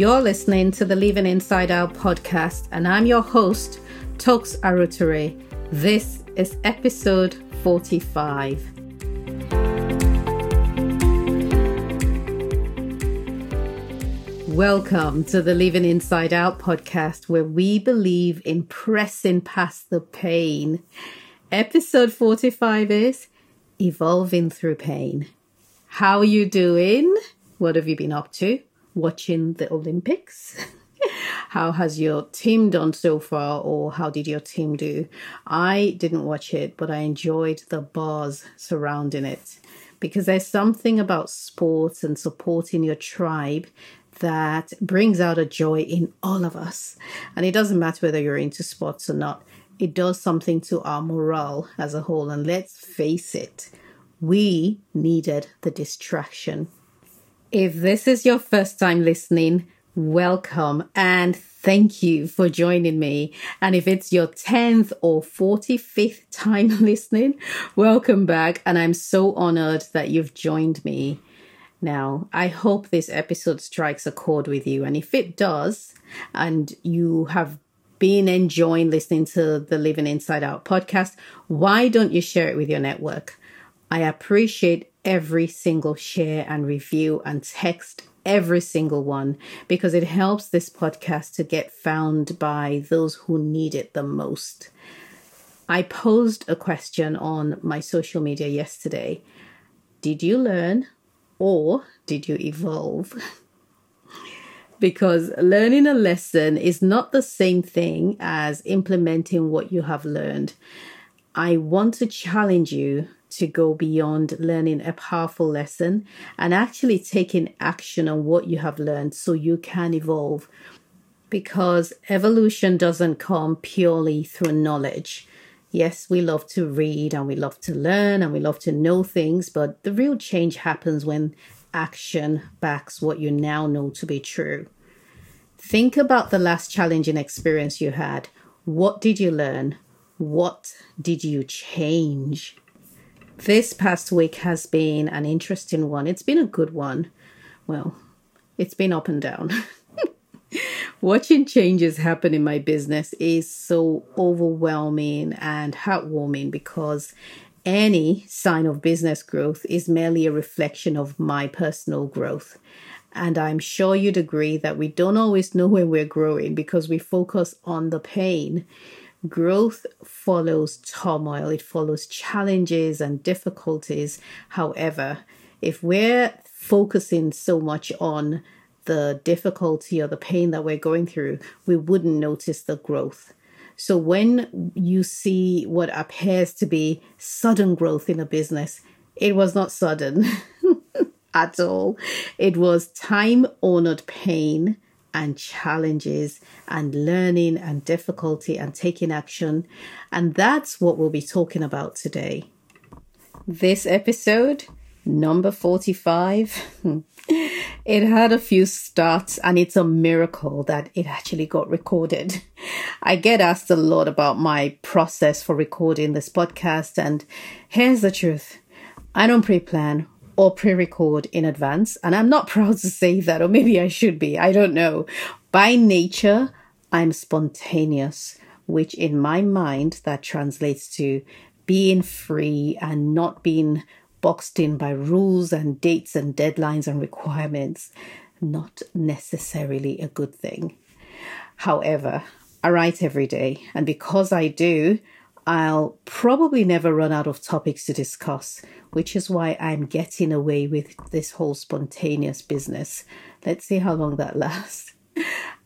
You're listening to the Living Inside Out podcast, and I'm your host, Toks Arotere. This is episode 45. Welcome to the Living Inside Out podcast, where we believe in pressing past the pain. Episode 45 is Evolving Through Pain. How are you doing? What have you been up to? Watching the Olympics? how has your team done so far, or how did your team do? I didn't watch it, but I enjoyed the buzz surrounding it because there's something about sports and supporting your tribe that brings out a joy in all of us. And it doesn't matter whether you're into sports or not, it does something to our morale as a whole. And let's face it, we needed the distraction. If this is your first time listening, welcome and thank you for joining me. And if it's your 10th or 45th time listening, welcome back. And I'm so honored that you've joined me. Now, I hope this episode strikes a chord with you. And if it does, and you have been enjoying listening to the Living Inside Out podcast, why don't you share it with your network? I appreciate every single share and review and text every single one because it helps this podcast to get found by those who need it the most. I posed a question on my social media yesterday. Did you learn or did you evolve? because learning a lesson is not the same thing as implementing what you have learned. I want to challenge you to go beyond learning a powerful lesson and actually taking action on what you have learned so you can evolve. Because evolution doesn't come purely through knowledge. Yes, we love to read and we love to learn and we love to know things, but the real change happens when action backs what you now know to be true. Think about the last challenging experience you had. What did you learn? What did you change? This past week has been an interesting one. It's been a good one. Well, it's been up and down. Watching changes happen in my business is so overwhelming and heartwarming because any sign of business growth is merely a reflection of my personal growth. And I'm sure you'd agree that we don't always know when we're growing because we focus on the pain Growth follows turmoil, it follows challenges and difficulties. However, if we're focusing so much on the difficulty or the pain that we're going through, we wouldn't notice the growth. So when you see what appears to be sudden growth in a business, it was not sudden at all. It was time honored pain and challenges and learning and difficulty and taking action. And that's what we'll be talking about today. This episode, number 45, it had a few starts and it's a miracle that it actually got recorded. I get asked a lot about my process for recording this podcast, and here's the truth I don't pre plan or pre record in advance. And I'm not proud to say that, or maybe I should be. I don't know. By nature, I'm spontaneous, which in my mind, that translates to being free and not being boxed in by rules and dates and deadlines and requirements. Not necessarily a good thing. However, I write every day, and because I do, I'll probably never run out of topics to discuss, which is why I'm getting away with this whole spontaneous business. Let's see how long that lasts.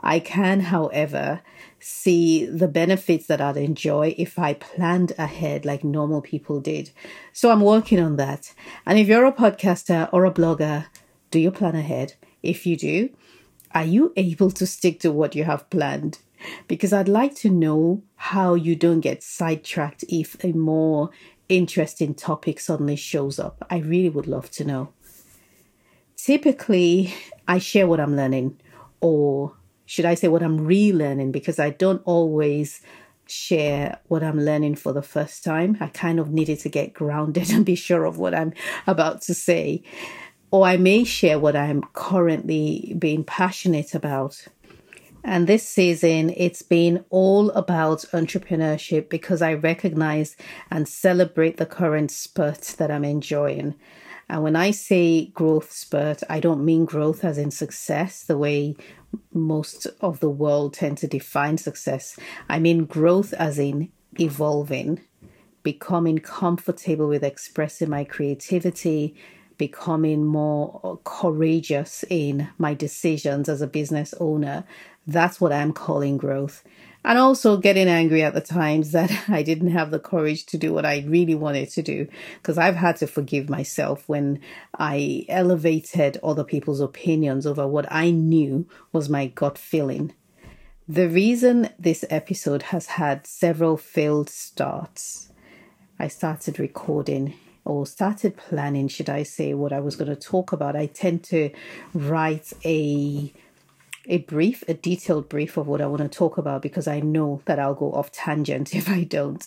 I can, however, see the benefits that I'd enjoy if I planned ahead like normal people did. So I'm working on that. And if you're a podcaster or a blogger, do you plan ahead? If you do, are you able to stick to what you have planned? Because I'd like to know how you don't get sidetracked if a more interesting topic suddenly shows up. I really would love to know. Typically, I share what I'm learning, or should I say what I'm relearning, because I don't always share what I'm learning for the first time. I kind of needed to get grounded and be sure of what I'm about to say. or I may share what I'm currently being passionate about. And this season, it's been all about entrepreneurship because I recognize and celebrate the current spurt that I'm enjoying. And when I say growth spurt, I don't mean growth as in success, the way most of the world tend to define success. I mean growth as in evolving, becoming comfortable with expressing my creativity, becoming more courageous in my decisions as a business owner. That's what I'm calling growth. And also getting angry at the times that I didn't have the courage to do what I really wanted to do. Because I've had to forgive myself when I elevated other people's opinions over what I knew was my gut feeling. The reason this episode has had several failed starts, I started recording or started planning, should I say, what I was going to talk about. I tend to write a a brief, a detailed brief of what I want to talk about because I know that I'll go off tangent if I don't.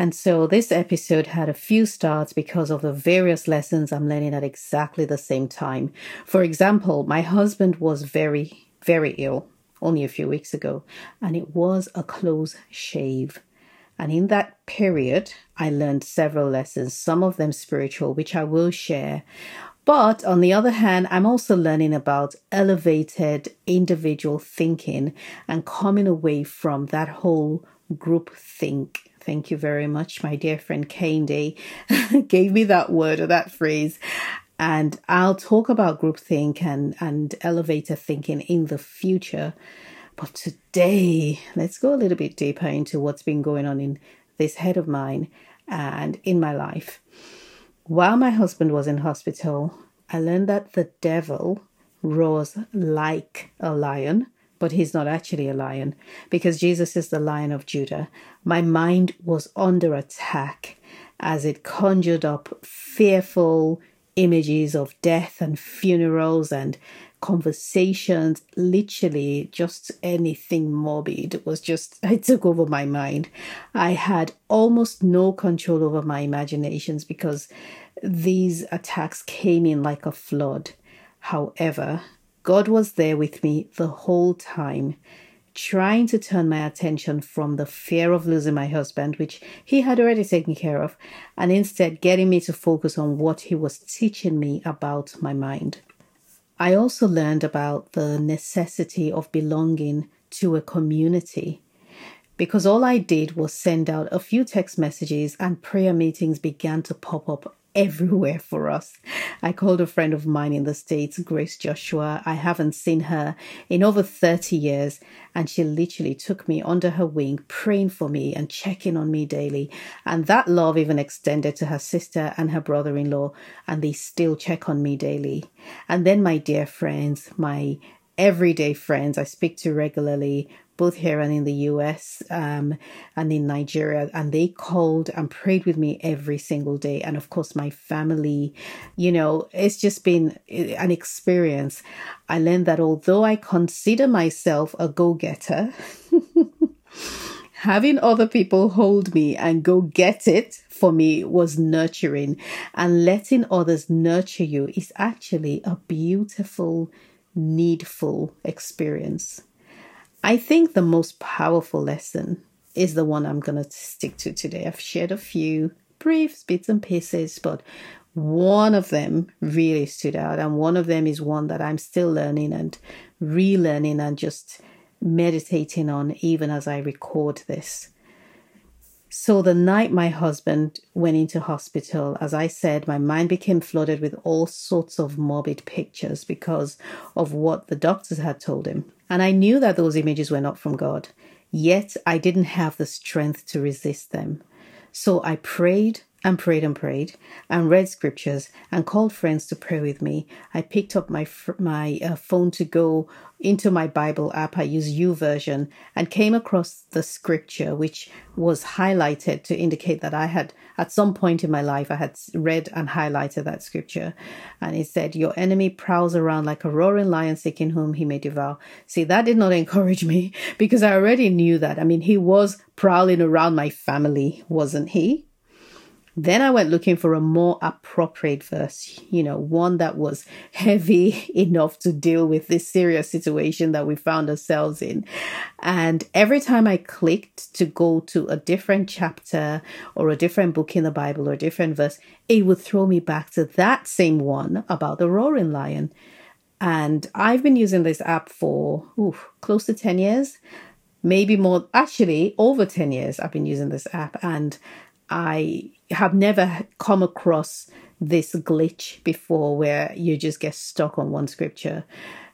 And so this episode had a few starts because of the various lessons I'm learning at exactly the same time. For example, my husband was very, very ill only a few weeks ago, and it was a close shave. And in that period, I learned several lessons, some of them spiritual, which I will share. But on the other hand, I'm also learning about elevated individual thinking and coming away from that whole group think. Thank you very much. My dear friend Kane Day gave me that word or that phrase. And I'll talk about groupthink and, and elevator thinking in the future. But today, let's go a little bit deeper into what's been going on in this head of mine and in my life. While my husband was in hospital, I learned that the devil roars like a lion, but he's not actually a lion because Jesus is the lion of Judah. My mind was under attack as it conjured up fearful images of death and funerals and conversations, literally just anything morbid was just, I took over my mind. I had almost no control over my imaginations because these attacks came in like a flood. However, God was there with me the whole time, trying to turn my attention from the fear of losing my husband, which he had already taken care of, and instead getting me to focus on what he was teaching me about my mind. I also learned about the necessity of belonging to a community because all I did was send out a few text messages and prayer meetings began to pop up everywhere for us. I called a friend of mine in the States, Grace Joshua. I haven't seen her in over 30 years, and she literally took me under her wing, praying for me and checking on me daily. And that love even extended to her sister and her brother in law, and they still check on me daily. And then my dear friends, my everyday friends I speak to regularly both here and in the US um, and in Nigeria. And they called and prayed with me every single day. And of course, my family, you know, it's just been an experience. I learned that although I consider myself a go getter, having other people hold me and go get it for me was nurturing. And letting others nurture you is actually a beautiful, needful experience. I think the most powerful lesson is the one I'm going to stick to today. I've shared a few brief bits and pieces, but one of them really stood out. And one of them is one that I'm still learning and relearning and just meditating on even as I record this. So, the night my husband went into hospital, as I said, my mind became flooded with all sorts of morbid pictures because of what the doctors had told him. And I knew that those images were not from God, yet I didn't have the strength to resist them. So I prayed and prayed and prayed and read scriptures and called friends to pray with me. I picked up my my uh, phone to go into my Bible app. I use U YouVersion and came across the scripture which was highlighted to indicate that I had at some point in my life I had read and highlighted that scripture and it said your enemy prowls around like a roaring lion seeking whom he may devour. See that did not encourage me because I already knew that. I mean he was prowling around my family, wasn't he? Then I went looking for a more appropriate verse, you know, one that was heavy enough to deal with this serious situation that we found ourselves in. And every time I clicked to go to a different chapter or a different book in the Bible or a different verse, it would throw me back to that same one about the roaring lion. And I've been using this app for ooh, close to 10 years, maybe more, actually, over 10 years. I've been using this app. And I have never come across this glitch before where you just get stuck on one scripture.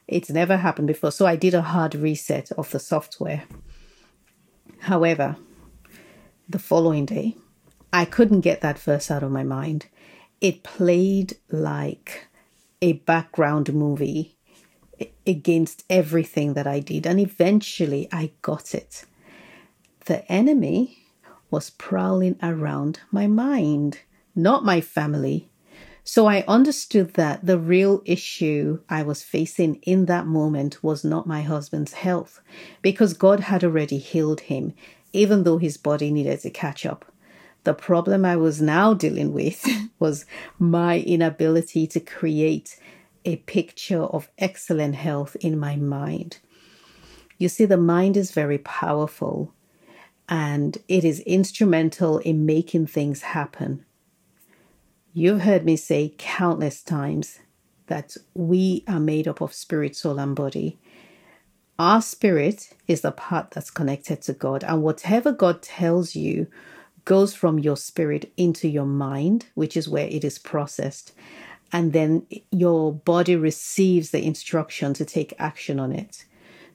It's never happened before. So I did a hard reset of the software. However, the following day, I couldn't get that verse out of my mind. It played like a background movie against everything that I did. And eventually I got it. The enemy was prowling around my mind, not my family. So I understood that the real issue I was facing in that moment was not my husband's health, because God had already healed him, even though his body needed to catch up. The problem I was now dealing with was my inability to create a picture of excellent health in my mind. You see, the mind is very powerful and it is instrumental in making things happen. You've heard me say countless times that we are made up of spirit, soul, and body. Our spirit is the part that's connected to God, and whatever God tells you goes from your spirit into your mind, which is where it is processed. And then your body receives the instruction to take action on it.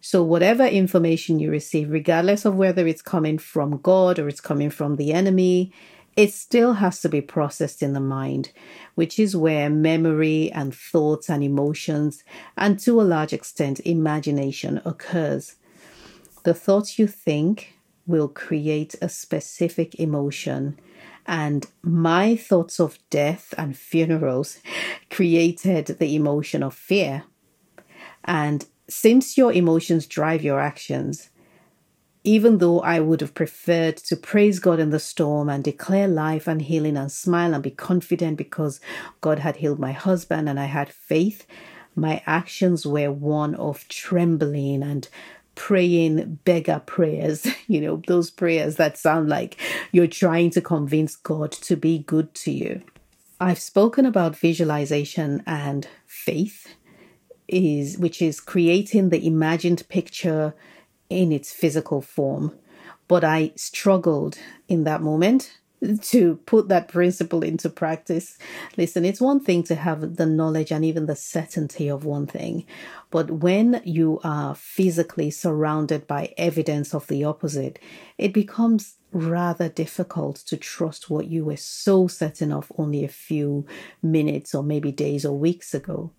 So, whatever information you receive, regardless of whether it's coming from God or it's coming from the enemy, it still has to be processed in the mind, which is where memory and thoughts and emotions, and to a large extent, imagination occurs. The thoughts you think will create a specific emotion. And my thoughts of death and funerals created the emotion of fear. And since your emotions drive your actions, even though I would have preferred to praise God in the storm and declare life and healing and smile and be confident because God had healed my husband and I had faith, my actions were one of trembling and praying beggar prayers, you know, those prayers that sound like you're trying to convince God to be good to you. I've spoken about visualization and faith is which is creating the imagined picture in its physical form. But I struggled in that moment to put that principle into practice. Listen, it's one thing to have the knowledge and even the certainty of one thing, but when you are physically surrounded by evidence of the opposite, it becomes rather difficult to trust what you were so certain of only a few minutes or maybe days or weeks ago.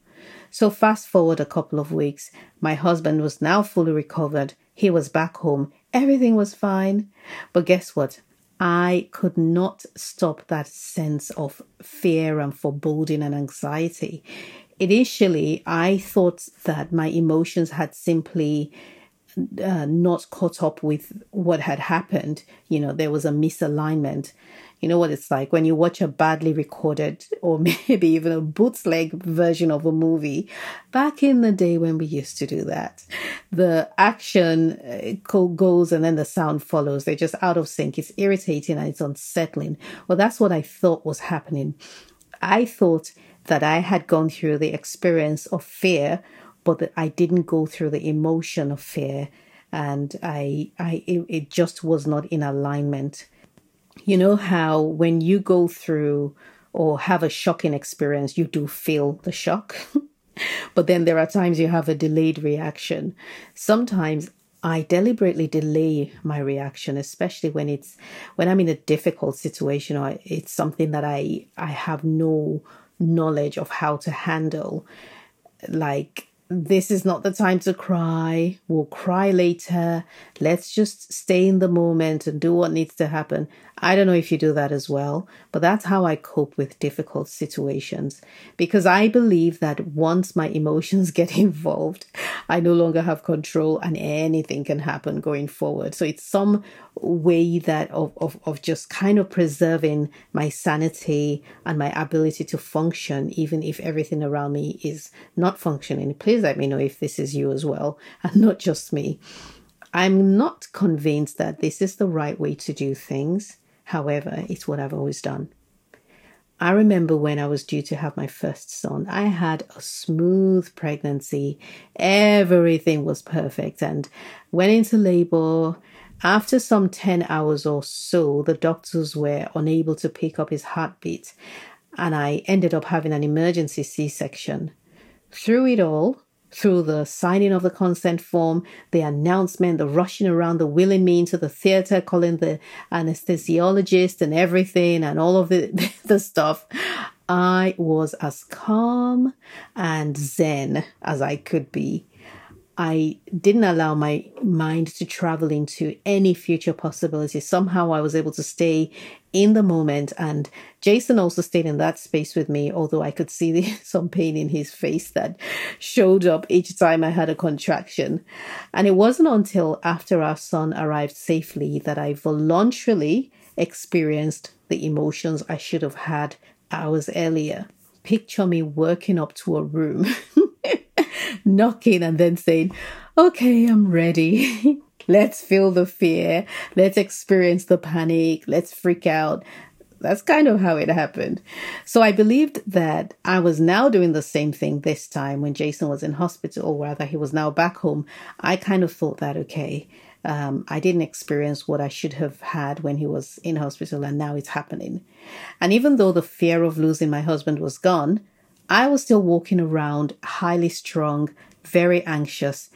So, fast forward a couple of weeks, my husband was now fully recovered. He was back home. Everything was fine. But guess what? I could not stop that sense of fear and foreboding and anxiety. Initially, I thought that my emotions had simply uh, not caught up with what had happened. You know, there was a misalignment. You know what it's like when you watch a badly recorded or maybe even a bootleg version of a movie. Back in the day when we used to do that, the action uh, goes and then the sound follows. They're just out of sync. It's irritating and it's unsettling. Well, that's what I thought was happening. I thought that I had gone through the experience of fear, but that I didn't go through the emotion of fear and I, I, it, it just was not in alignment you know how when you go through or have a shocking experience, you do feel the shock. but then there are times you have a delayed reaction. Sometimes I deliberately delay my reaction, especially when it's when I'm in a difficult situation or it's something that I I have no knowledge of how to handle. Like this is not the time to cry. We'll cry later. Let's just stay in the moment and do what needs to happen. I don't know if you do that as well, but that's how I cope with difficult situations because I believe that once my emotions get involved, I no longer have control and anything can happen going forward. So it's some way that of, of, of just kind of preserving my sanity and my ability to function, even if everything around me is not functioning. Please let me know if this is you as well and not just me. I'm not convinced that this is the right way to do things. However, it's what I've always done. I remember when I was due to have my first son, I had a smooth pregnancy. Everything was perfect and went into labor. After some 10 hours or so, the doctors were unable to pick up his heartbeat, and I ended up having an emergency C section. Through it all, through the signing of the consent form, the announcement, the rushing around, the wheeling me into the theater, calling the anesthesiologist and everything and all of the, the stuff. I was as calm and zen as I could be. I didn't allow my mind to travel into any future possibilities. Somehow I was able to stay in the moment. And Jason also stayed in that space with me, although I could see the, some pain in his face that showed up each time I had a contraction. And it wasn't until after our son arrived safely that I voluntarily experienced the emotions I should have had hours earlier. Picture me working up to a room knocking and then saying, okay, I'm ready. Let's feel the fear. Let's experience the panic. Let's freak out. That's kind of how it happened. So I believed that I was now doing the same thing this time when Jason was in hospital, or rather, he was now back home. I kind of thought that, okay, um, I didn't experience what I should have had when he was in hospital, and now it's happening. And even though the fear of losing my husband was gone, I was still walking around highly strung, very anxious,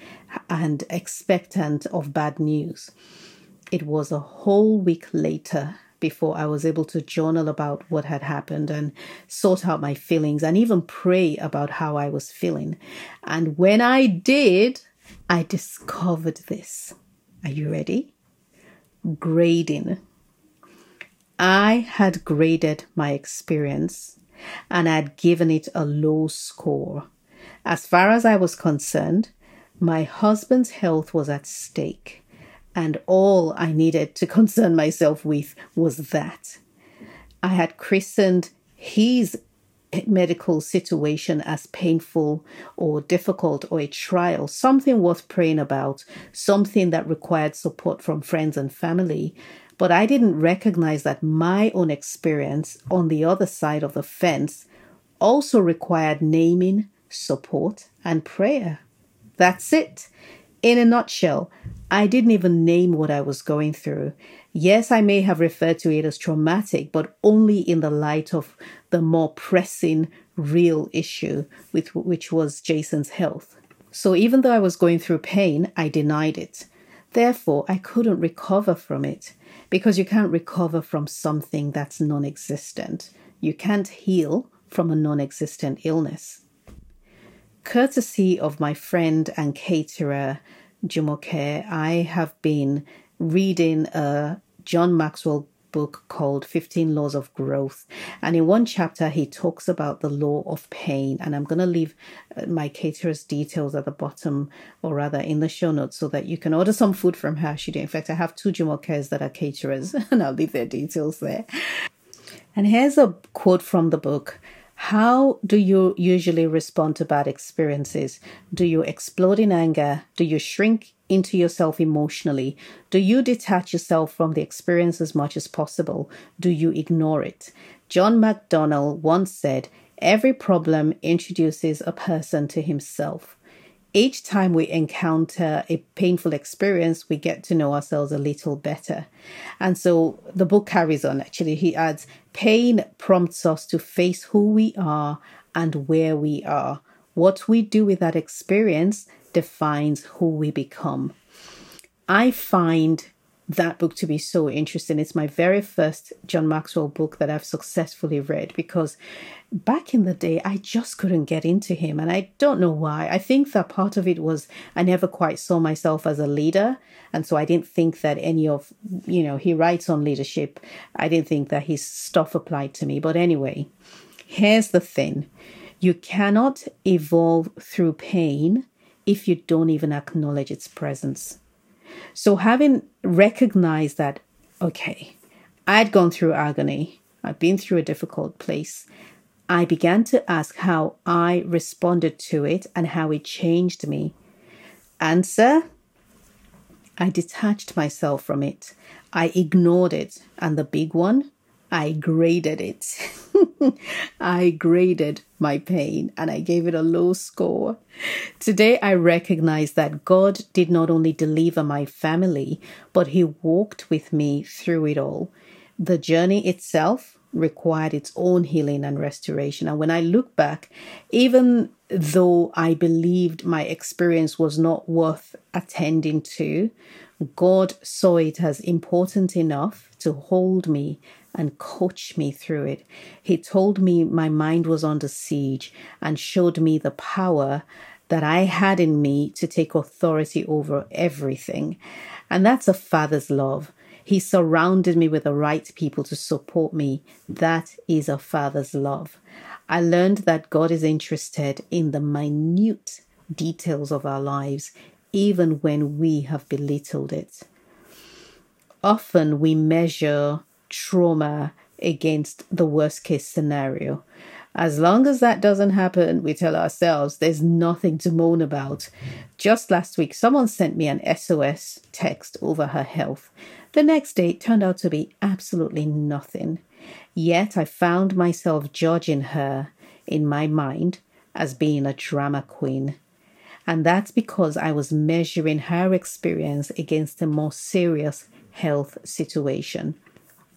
and expectant of bad news. It was a whole week later before I was able to journal about what had happened and sort out my feelings and even pray about how I was feeling. And when I did, I discovered this. Are you ready? Grading. I had graded my experience and I had given it a low score. As far as I was concerned, my husband's health was at stake, and all I needed to concern myself with was that. I had christened his medical situation as painful or difficult or a trial, something worth praying about, something that required support from friends and family, but I didn't recognize that my own experience on the other side of the fence also required naming, support, and prayer. That's it. In a nutshell, I didn't even name what I was going through. Yes, I may have referred to it as traumatic, but only in the light of the more pressing, real issue, with, which was Jason's health. So even though I was going through pain, I denied it. Therefore, I couldn't recover from it because you can't recover from something that's non existent. You can't heal from a non existent illness. Courtesy of my friend and caterer, Jumoke, I have been reading a John Maxwell book called 15 Laws of Growth. And in one chapter, he talks about the law of pain. And I'm going to leave uh, my caterer's details at the bottom, or rather in the show notes, so that you can order some food from her. She did. In fact, I have two Jumokers that are caterers, and I'll leave their details there. And here's a quote from the book. How do you usually respond to bad experiences? Do you explode in anger? Do you shrink into yourself emotionally? Do you detach yourself from the experience as much as possible? Do you ignore it? John McDonnell once said, Every problem introduces a person to himself. Each time we encounter a painful experience, we get to know ourselves a little better. And so the book carries on. Actually, he adds, Pain prompts us to face who we are and where we are. What we do with that experience defines who we become. I find that book to be so interesting. It's my very first John Maxwell book that I've successfully read because back in the day, I just couldn't get into him. And I don't know why. I think that part of it was I never quite saw myself as a leader. And so I didn't think that any of, you know, he writes on leadership. I didn't think that his stuff applied to me. But anyway, here's the thing you cannot evolve through pain if you don't even acknowledge its presence. So, having recognized that, okay, I'd gone through agony, I'd been through a difficult place, I began to ask how I responded to it and how it changed me. Answer I detached myself from it. I ignored it. And the big one, I graded it. I graded my pain and I gave it a low score. Today, I recognize that God did not only deliver my family, but He walked with me through it all. The journey itself required its own healing and restoration. And when I look back, even though I believed my experience was not worth attending to, God saw it as important enough to hold me and coach me through it. He told me my mind was under siege and showed me the power that I had in me to take authority over everything. And that's a father's love. He surrounded me with the right people to support me. That is a father's love. I learned that God is interested in the minute details of our lives, even when we have belittled it. Often we measure trauma against the worst case scenario. As long as that doesn't happen, we tell ourselves there's nothing to moan about. Just last week, someone sent me an SOS text over her health. The next day, turned out to be absolutely nothing. Yet I found myself judging her in my mind as being a drama queen. And that's because I was measuring her experience against a more serious health situation.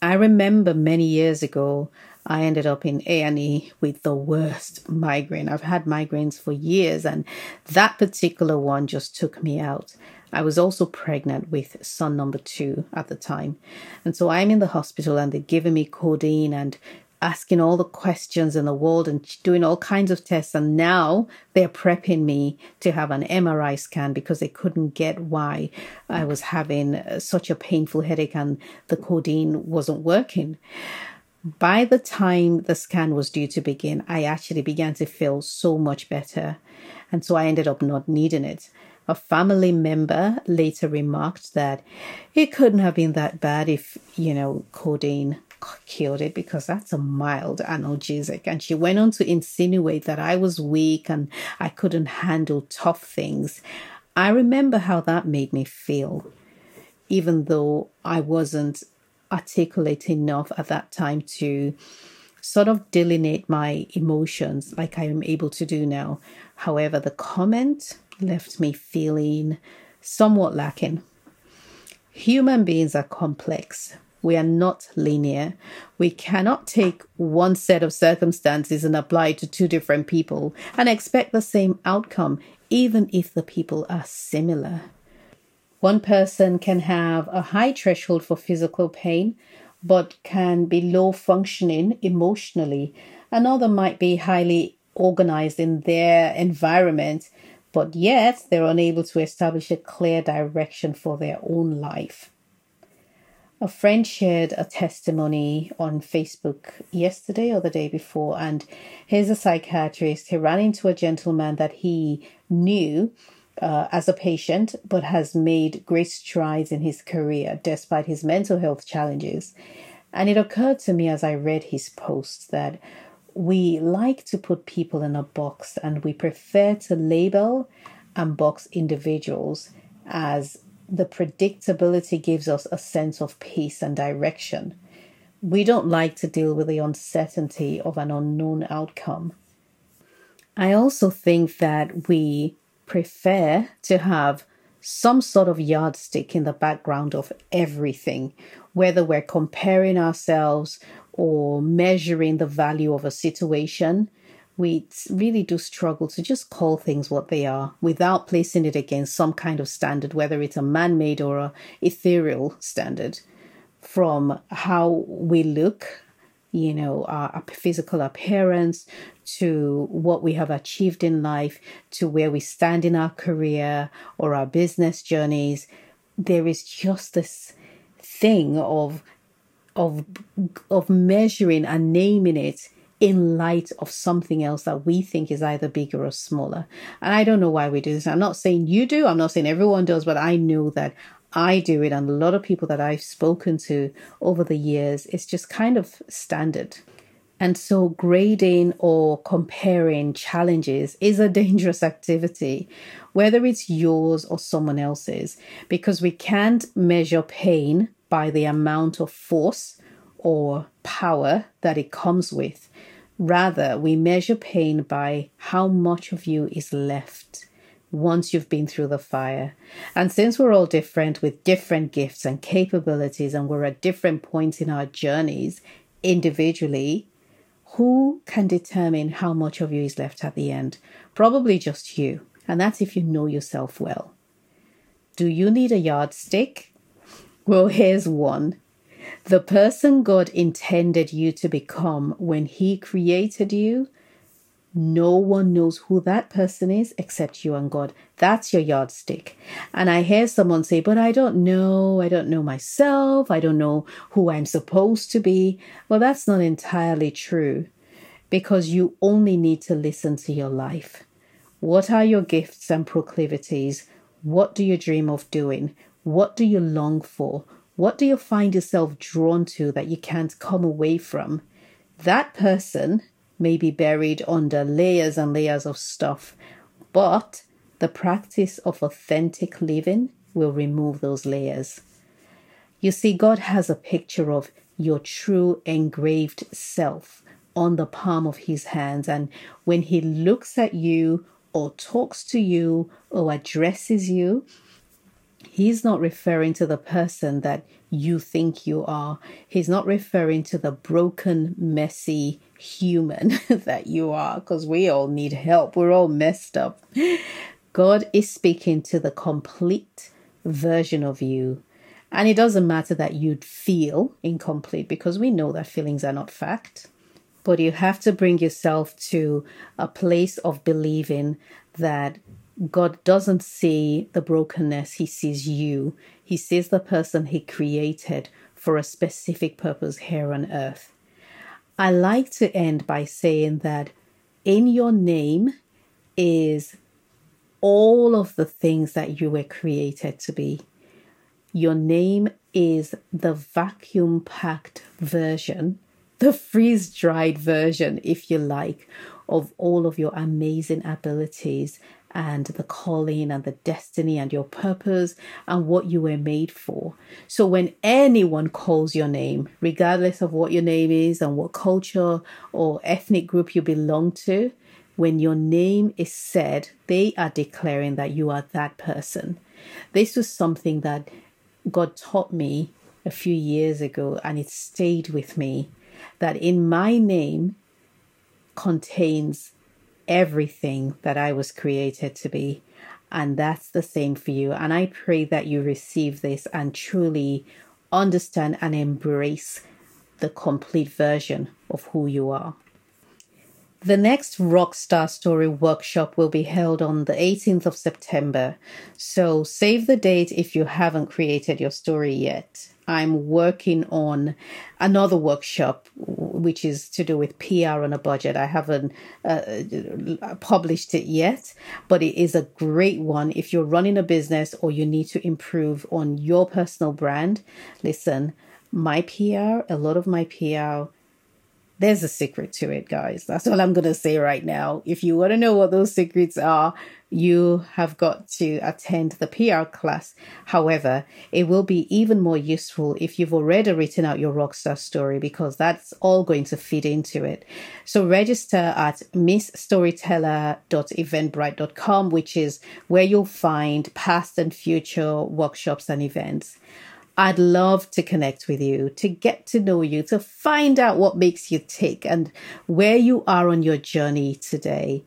I remember many years ago, I ended up in A&E with the worst migraine. I've had migraines for years and that particular one just took me out. I was also pregnant with son number 2 at the time. And so I'm in the hospital and they're giving me codeine and asking all the questions in the world and doing all kinds of tests. And now they're prepping me to have an MRI scan because they couldn't get why I was having uh, such a painful headache and the codeine wasn't working. By the time the scan was due to begin, I actually began to feel so much better. And so I ended up not needing it. A family member later remarked that it couldn't have been that bad if, you know, codeine killed it because that's a mild analgesic. And she went on to insinuate that I was weak and I couldn't handle tough things. I remember how that made me feel, even though I wasn't articulate enough at that time to sort of delineate my emotions like I am able to do now. However, the comment left me feeling somewhat lacking. Human beings are complex. We are not linear. We cannot take one set of circumstances and apply it to two different people and expect the same outcome, even if the people are similar. One person can have a high threshold for physical pain, but can be low functioning emotionally. Another might be highly organized in their environment, but yet they're unable to establish a clear direction for their own life. A friend shared a testimony on Facebook yesterday or the day before, and he's a psychiatrist. He ran into a gentleman that he knew uh, as a patient, but has made great strides in his career despite his mental health challenges. And it occurred to me as I read his post that we like to put people in a box and we prefer to label and box individuals as the predictability gives us a sense of peace and direction. We don't like to deal with the uncertainty of an unknown outcome. I also think that we prefer to have some sort of yardstick in the background of everything, whether we're comparing ourselves or measuring the value of a situation. We really do struggle to just call things what they are without placing it against some kind of standard, whether it's a man made or a ethereal standard, from how we look, you know, our physical appearance to what we have achieved in life to where we stand in our career or our business journeys. There is just this thing of of of measuring and naming it in light of something else that we think is either bigger or smaller. And I don't know why we do this. I'm not saying you do, I'm not saying everyone does, but I know that I do it. And a lot of people that I've spoken to over the years, it's just kind of standard. And so, grading or comparing challenges is a dangerous activity, whether it's yours or someone else's, because we can't measure pain by the amount of force or power that it comes with. Rather, we measure pain by how much of you is left once you've been through the fire. And since we're all different with different gifts and capabilities, and we're at different points in our journeys individually, who can determine how much of you is left at the end? Probably just you. And that's if you know yourself well. Do you need a yardstick? Well, here's one. The person God intended you to become when He created you, no one knows who that person is except you and God. That's your yardstick. And I hear someone say, But I don't know. I don't know myself. I don't know who I'm supposed to be. Well, that's not entirely true because you only need to listen to your life. What are your gifts and proclivities? What do you dream of doing? What do you long for? What do you find yourself drawn to that you can't come away from? That person may be buried under layers and layers of stuff, but the practice of authentic living will remove those layers. You see, God has a picture of your true engraved self on the palm of his hands. And when he looks at you or talks to you or addresses you, He's not referring to the person that you think you are. He's not referring to the broken, messy human that you are, because we all need help. We're all messed up. God is speaking to the complete version of you. And it doesn't matter that you'd feel incomplete because we know that feelings are not fact. But you have to bring yourself to a place of believing that God doesn't see the brokenness, He sees you. He sees the person He created for a specific purpose here on earth. I like to end by saying that in your name is all of the things that you were created to be. Your name is the vacuum packed version, the freeze dried version, if you like, of all of your amazing abilities and the calling and the destiny and your purpose and what you were made for. So when anyone calls your name, regardless of what your name is and what culture or ethnic group you belong to, when your name is said, they are declaring that you are that person. This was something that God taught me a few years ago and it stayed with me that in my name contains everything that I was created to be. And that's the same for you. And I pray that you receive this and truly understand and embrace the complete version of who you are. The next Rockstar Story workshop will be held on the 18th of September. So save the date if you haven't created your story yet. I'm working on another workshop, which is to do with PR on a budget. I haven't uh, published it yet, but it is a great one. If you're running a business or you need to improve on your personal brand, listen, my PR, a lot of my PR there's a secret to it, guys. That's all I'm going to say right now. If you want to know what those secrets are, you have got to attend the PR class. However, it will be even more useful if you've already written out your rockstar story because that's all going to feed into it. So register at missstoryteller.eventbrite.com, which is where you'll find past and future workshops and events. I'd love to connect with you, to get to know you, to find out what makes you tick and where you are on your journey today.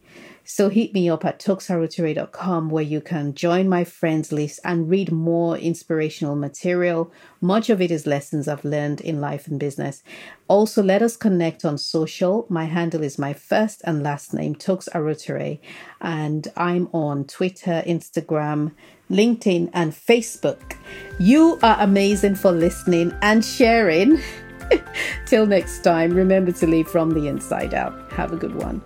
So hit me up at toksarotere.com where you can join my friends list and read more inspirational material. Much of it is lessons I've learned in life and business. Also, let us connect on social. My handle is my first and last name, Arotere, and I'm on Twitter, Instagram, LinkedIn, and Facebook. You are amazing for listening and sharing. Till next time, remember to leave from the inside out. Have a good one.